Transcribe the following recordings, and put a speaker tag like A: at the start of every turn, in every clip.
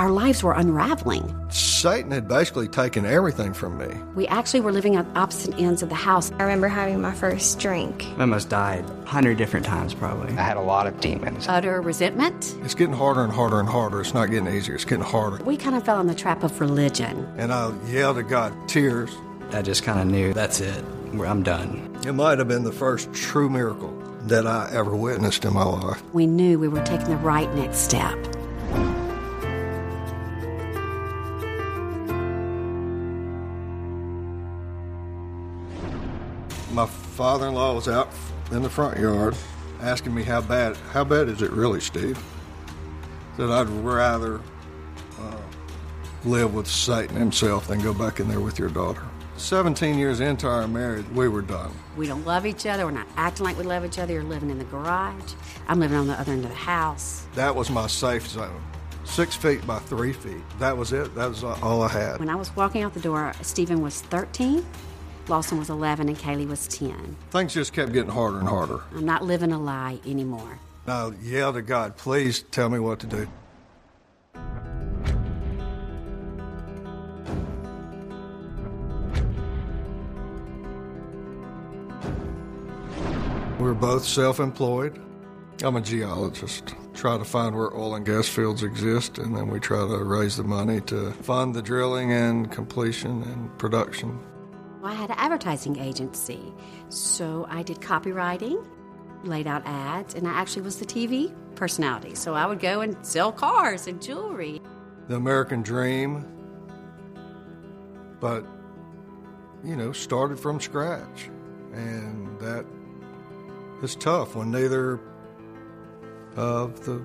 A: our lives were unraveling.
B: Satan had basically taken everything from me.
A: We actually were living at opposite ends of the house.
C: I remember having my first drink.
D: I almost died a hundred different times, probably.
E: I had a lot of demons.
A: Utter resentment.
B: It's getting harder and harder and harder. It's not getting easier. It's getting harder.
A: We kind of fell in the trap of religion.
B: And I yelled at God, tears.
D: I just kind of knew that's it. I'm done.
B: It might have been the first true miracle that I ever witnessed in my life.
A: We knew we were taking the right next step.
B: Father-in-law was out in the front yard asking me how bad how bad is it really, Steve? That I'd rather uh, live with Satan himself than go back in there with your daughter. 17 years into our marriage, we were done.
A: We don't love each other. We're not acting like we love each other. You're living in the garage. I'm living on the other end of the house.
B: That was my safe zone. Six feet by three feet. That was it. That was all I had.
A: When I was walking out the door, Stephen was 13, Lawson was 11, and Kaylee was 10.
B: Things just kept getting harder and harder.
A: I'm not living a lie anymore.
B: I yelled to God, please tell me what to do. We're both self employed. I'm a geologist. Try to find where oil and gas fields exist, and then we try to raise the money to fund the drilling and completion and production.
A: I had an advertising agency, so I did copywriting, laid out ads, and I actually was the TV personality. So I would go and sell cars and jewelry.
B: The American dream, but, you know, started from scratch. And that is tough when neither of the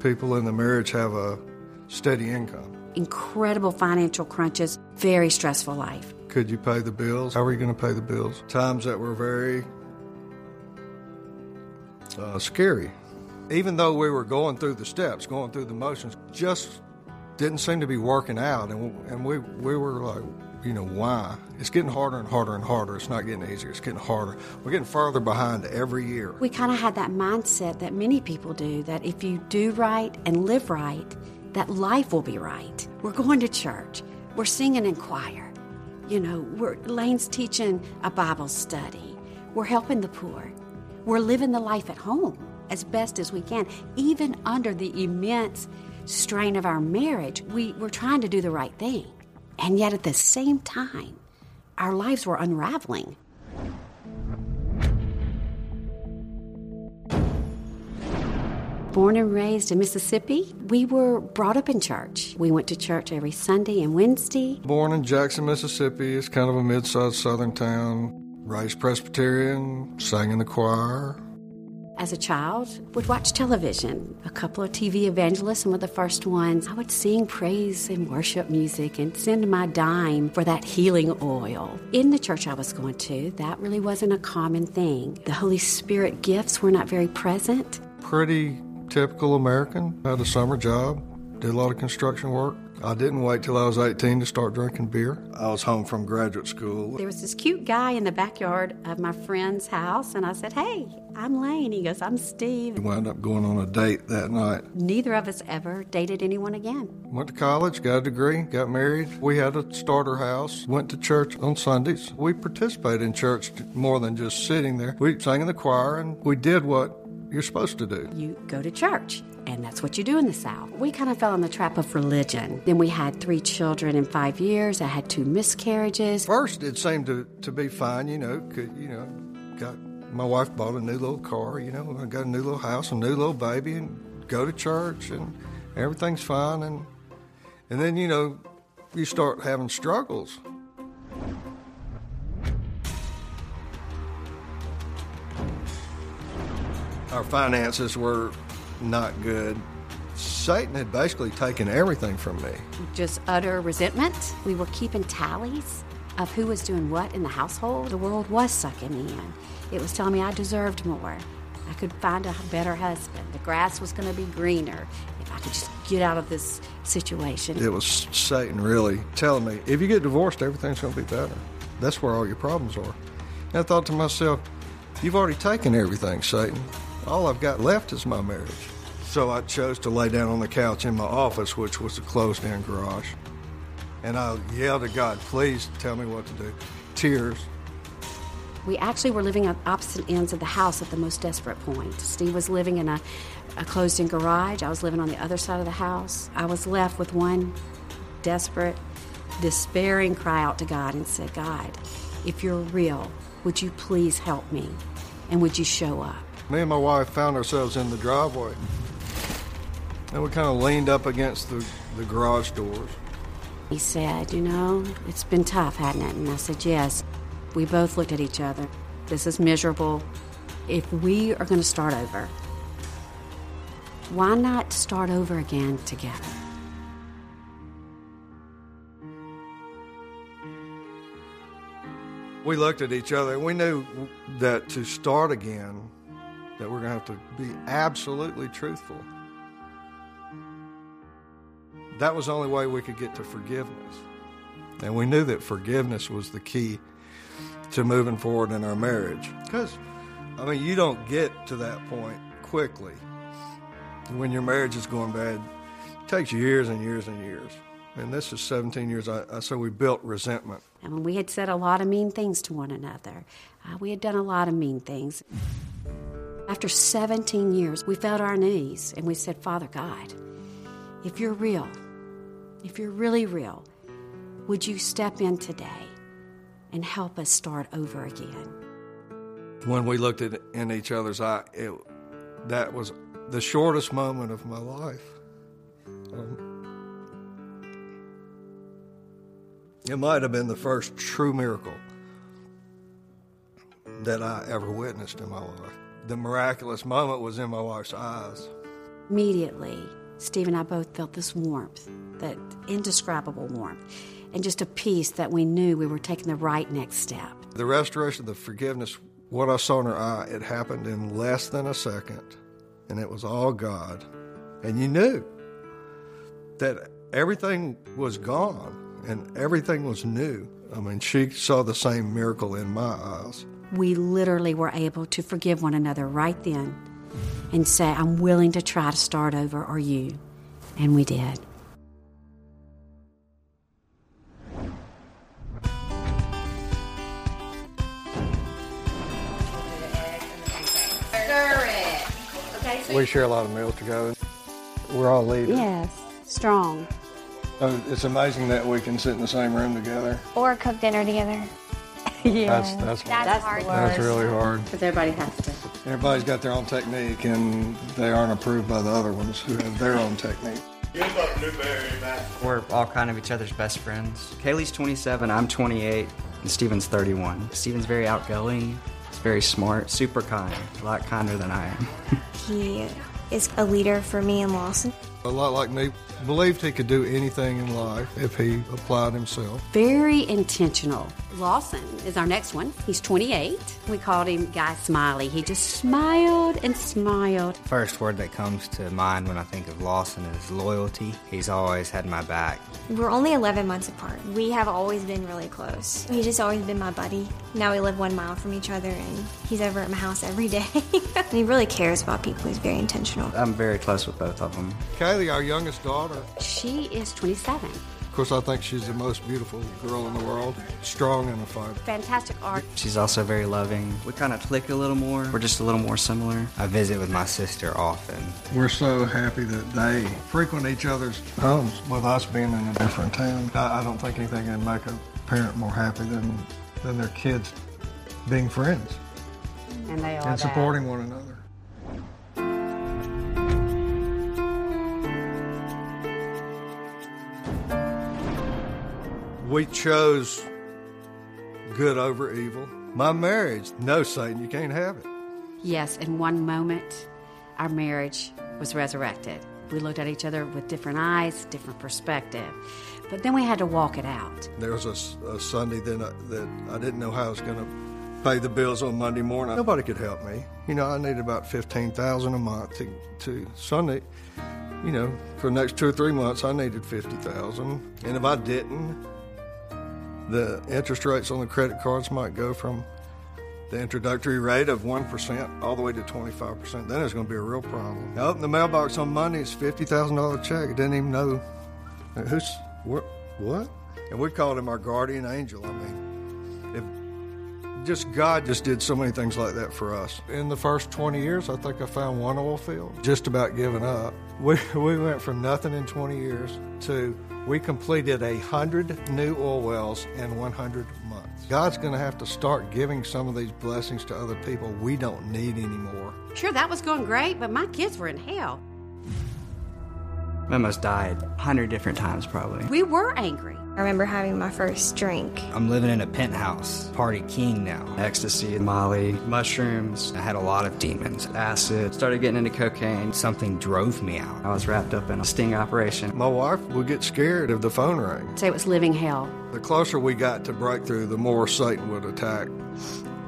B: people in the marriage have a steady income.
A: Incredible financial crunches, very stressful life.
B: Could you pay the bills? How are you going to pay the bills? Times that were very uh, scary. Even though we were going through the steps, going through the motions, just didn't seem to be working out. And, and we, we were like, you know, why? It's getting harder and harder and harder. It's not getting easier. It's getting harder. We're getting further behind every year.
A: We kind of had that mindset that many people do that if you do right and live right, that life will be right. We're going to church. We're singing in choir. You know, we're, Lane's teaching a Bible study. We're helping the poor. We're living the life at home as best as we can. Even under the immense strain of our marriage, we, we're trying to do the right thing. And yet at the same time, our lives were unraveling. Born and raised in Mississippi, we were brought up in church. We went to church every Sunday and Wednesday.
B: Born in Jackson, Mississippi, it's kind of a mid sized southern town. Raised Presbyterian, sang in the choir,
A: as a child would watch television a couple of tv evangelists and were the first ones i would sing praise and worship music and send my dime for that healing oil in the church i was going to that really wasn't a common thing the holy spirit gifts were not very present
B: pretty typical american had a summer job did a lot of construction work I didn't wait till I was 18 to start drinking beer. I was home from graduate school.
A: There was this cute guy in the backyard of my friend's house, and I said, Hey, I'm Lane. He goes, I'm Steve.
B: We wound up going on a date that night.
A: Neither of us ever dated anyone again.
B: Went to college, got a degree, got married. We had a starter house, went to church on Sundays. We participated in church more than just sitting there. We sang in the choir and we did what you're supposed to do.
A: You go to church and that's what you do in the South. We kind of fell in the trap of religion. Then we had three children in five years. I had two miscarriages.
B: First, it seemed to, to be fine, you know, could, you know, got my wife bought a new little car, you know, I got a new little house, a new little baby, and go to church, and everything's fine. And, and then, you know, you start having struggles. Our finances were not good. Satan had basically taken everything from me.
A: Just utter resentment. We were keeping tallies of who was doing what in the household. The world was sucking me in. It was telling me I deserved more. I could find a better husband. The grass was going to be greener if I could just get out of this situation.
B: It was Satan really telling me, if you get divorced, everything's going to be better. That's where all your problems are. And I thought to myself, you've already taken everything, Satan. All I've got left is my marriage. So I chose to lay down on the couch in my office, which was a closed in garage. And I yelled at God, please tell me what to do. Tears.
A: We actually were living at opposite ends of the house at the most desperate point. Steve was living in a, a closed in garage. I was living on the other side of the house. I was left with one desperate, despairing cry out to God and said, God, if you're real, would you please help me? And would you show up?
B: Me and my wife found ourselves in the driveway. And we kind of leaned up against the, the garage doors.
A: He said, You know, it's been tough, hasn't it? And I said, Yes. We both looked at each other. This is miserable. If we are going to start over, why not start over again together?
B: We looked at each other and we knew that to start again, that we're going to have to be absolutely truthful. That was the only way we could get to forgiveness. And we knew that forgiveness was the key to moving forward in our marriage. Because, I mean, you don't get to that point quickly. When your marriage is going bad, it takes years and years and years. And this is 17 years. I, I so we built resentment.
A: And we had said a lot of mean things to one another. Uh, we had done a lot of mean things. After 17 years, we fell to our knees and we said, Father God, if you're real, if you're really real, would you step in today and help us start over again?
B: When we looked at in each other's eye, it, that was the shortest moment of my life. Um, it might have been the first true miracle that I ever witnessed in my life. The miraculous moment was in my wife's eyes.
A: Immediately, Steve and I both felt this warmth, that indescribable warmth, and just a peace that we knew we were taking the right next step.
B: The restoration, the forgiveness, what I saw in her eye, it happened in less than a second, and it was all God. And you knew that everything was gone and everything was new. I mean, she saw the same miracle in my eyes.
A: We literally were able to forgive one another right then and say, I'm willing to try to start over, are you. And we did.
B: We share a lot of meals together. We're all leaders.
C: Yes, strong.
B: Uh, It's amazing that we can sit in the same room together.
C: Or cook dinner together.
B: That's that's
C: That's, hard.
B: that's really hard.
A: Because everybody has to.
B: Everybody's got their own technique, and they aren't approved by the other ones who have their own technique.
D: We're all kind of each other's best friends. Kaylee's 27, I'm 28, and Steven's 31. Steven's very outgoing. He's very smart, super kind, a lot kinder than I am.
C: He is a leader for me and Lawson.
B: A lot like me, believed he could do anything in life if he applied himself.
A: Very intentional. Lawson is our next one. He's 28. We called him Guy Smiley. He just smiled and smiled.
E: First word that comes to mind when I think of Lawson is loyalty. He's always had my back.
C: We're only 11 months apart. We have always been really close. He's just always been my buddy. Now we live one mile from each other, and he's over at my house every day. and he really cares about people. He's very intentional.
D: I'm very close with both of them.
B: Kaylee, our youngest daughter,
A: She is 27.
B: of course, I think she's the most beautiful girl in the world, strong and a fighter.
A: Fantastic art.
D: She's also very loving. We kind of click a little more. We're just a little more similar.
E: I visit with my sister often.
B: We're so happy that they frequent each other's homes with us being in a different town. I, I don't think anything can make a parent more happy than, than their kids being friends
A: And they are
B: and supporting one another. We chose good over evil. My marriage, no, Satan, you can't have it.
A: Yes, in one moment, our marriage was resurrected. We looked at each other with different eyes, different perspective. But then we had to walk it out.
B: There was a Sunday that I, uh, that I didn't know how I was going to pay the bills on Monday morning. Nobody could help me. You know, I needed about fifteen thousand a month to, to Sunday. You know, for the next two or three months, I needed fifty thousand, and if I didn't, the interest rates on the credit cards might go from the introductory rate of 1% all the way to 25%, then it's going to be a real problem. I opened the mailbox on Monday, it's $50,000 check. I didn't even know who's, what? And we called him our guardian angel. I mean, just God just did so many things like that for us. In the first 20 years, I think I found one oil field, just about giving up. We, we went from nothing in 20 years to we completed a hundred new oil wells in 100 months. God's going to have to start giving some of these blessings to other people we don't need anymore.
A: Sure, that was going great, but my kids were in hell.
D: I almost died a hundred different times, probably.
A: We were angry.
C: I remember having my first drink.
E: I'm living in a penthouse, party king now.
D: Ecstasy, Molly, mushrooms,
E: I had a lot of demons.
D: acid, started getting into cocaine.
E: Something drove me out.
D: I was wrapped up in a sting operation.
B: My wife would get scared if the phone rang.
A: Say it was living hell.
B: The closer we got to breakthrough, the more Satan would attack.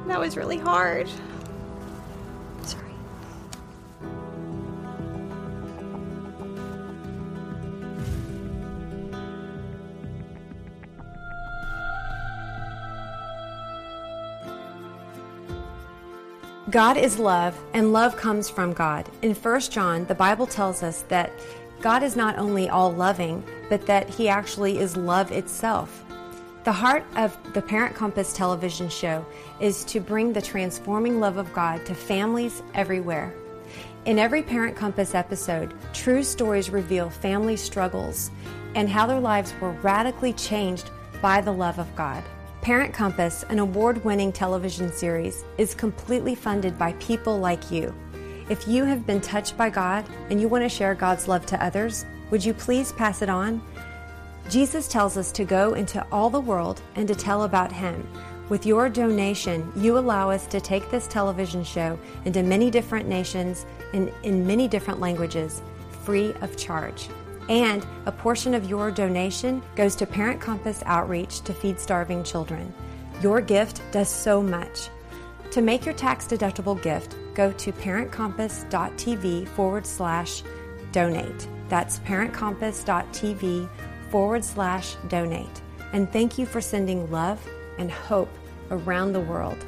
C: That was really hard.
F: God is love, and love comes from God. In 1 John, the Bible tells us that God is not only all loving, but that He actually is love itself. The heart of the Parent Compass television show is to bring the transforming love of God to families everywhere. In every Parent Compass episode, true stories reveal family struggles and how their lives were radically changed by the love of God. Parent Compass, an award winning television series, is completely funded by people like you. If you have been touched by God and you want to share God's love to others, would you please pass it on? Jesus tells us to go into all the world and to tell about Him. With your donation, you allow us to take this television show into many different nations and in many different languages, free of charge. And a portion of your donation goes to Parent Compass Outreach to feed starving children. Your gift does so much. To make your tax deductible gift, go to parentcompass.tv forward slash donate. That's parentcompass.tv forward slash donate. And thank you for sending love and hope around the world.